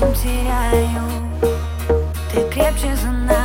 разум теряю. Ты крепче за нас.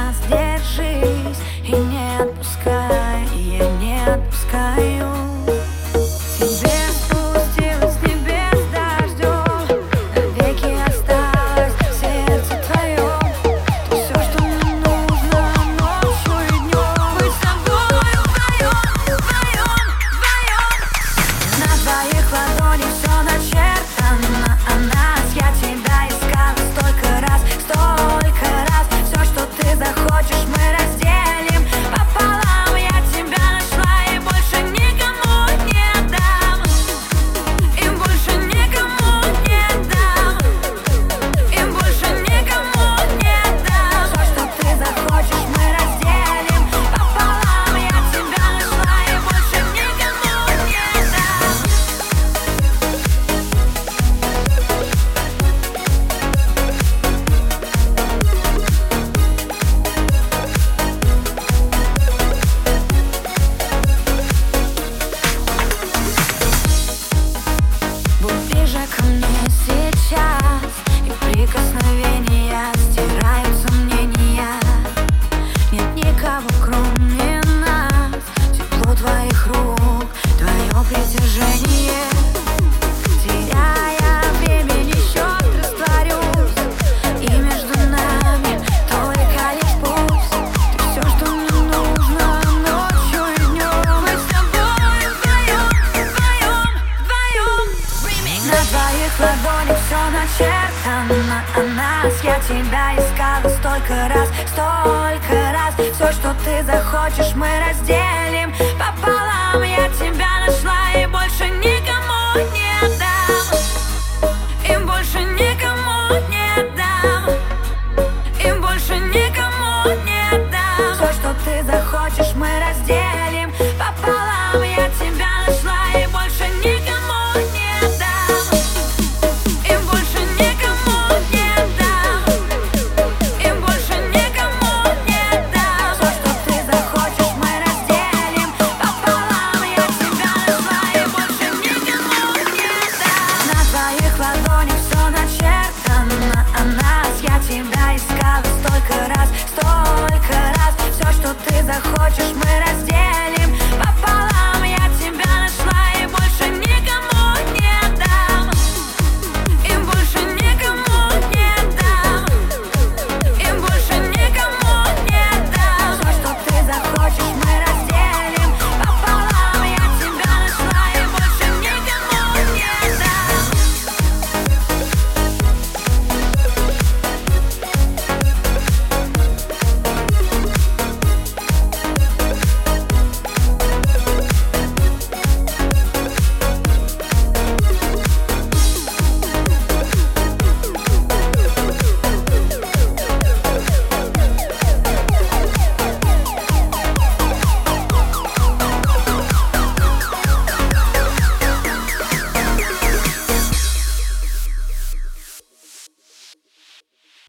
твоих ладонях все начертано. О нас Я тебя искала столько раз, столько раз. Все, что ты захочешь, мы разделим. Пополам Я тебя нашла и больше никому не дам. Им больше никому не дам. Им больше никому не дам. Все, что ты захочешь, мы разделим.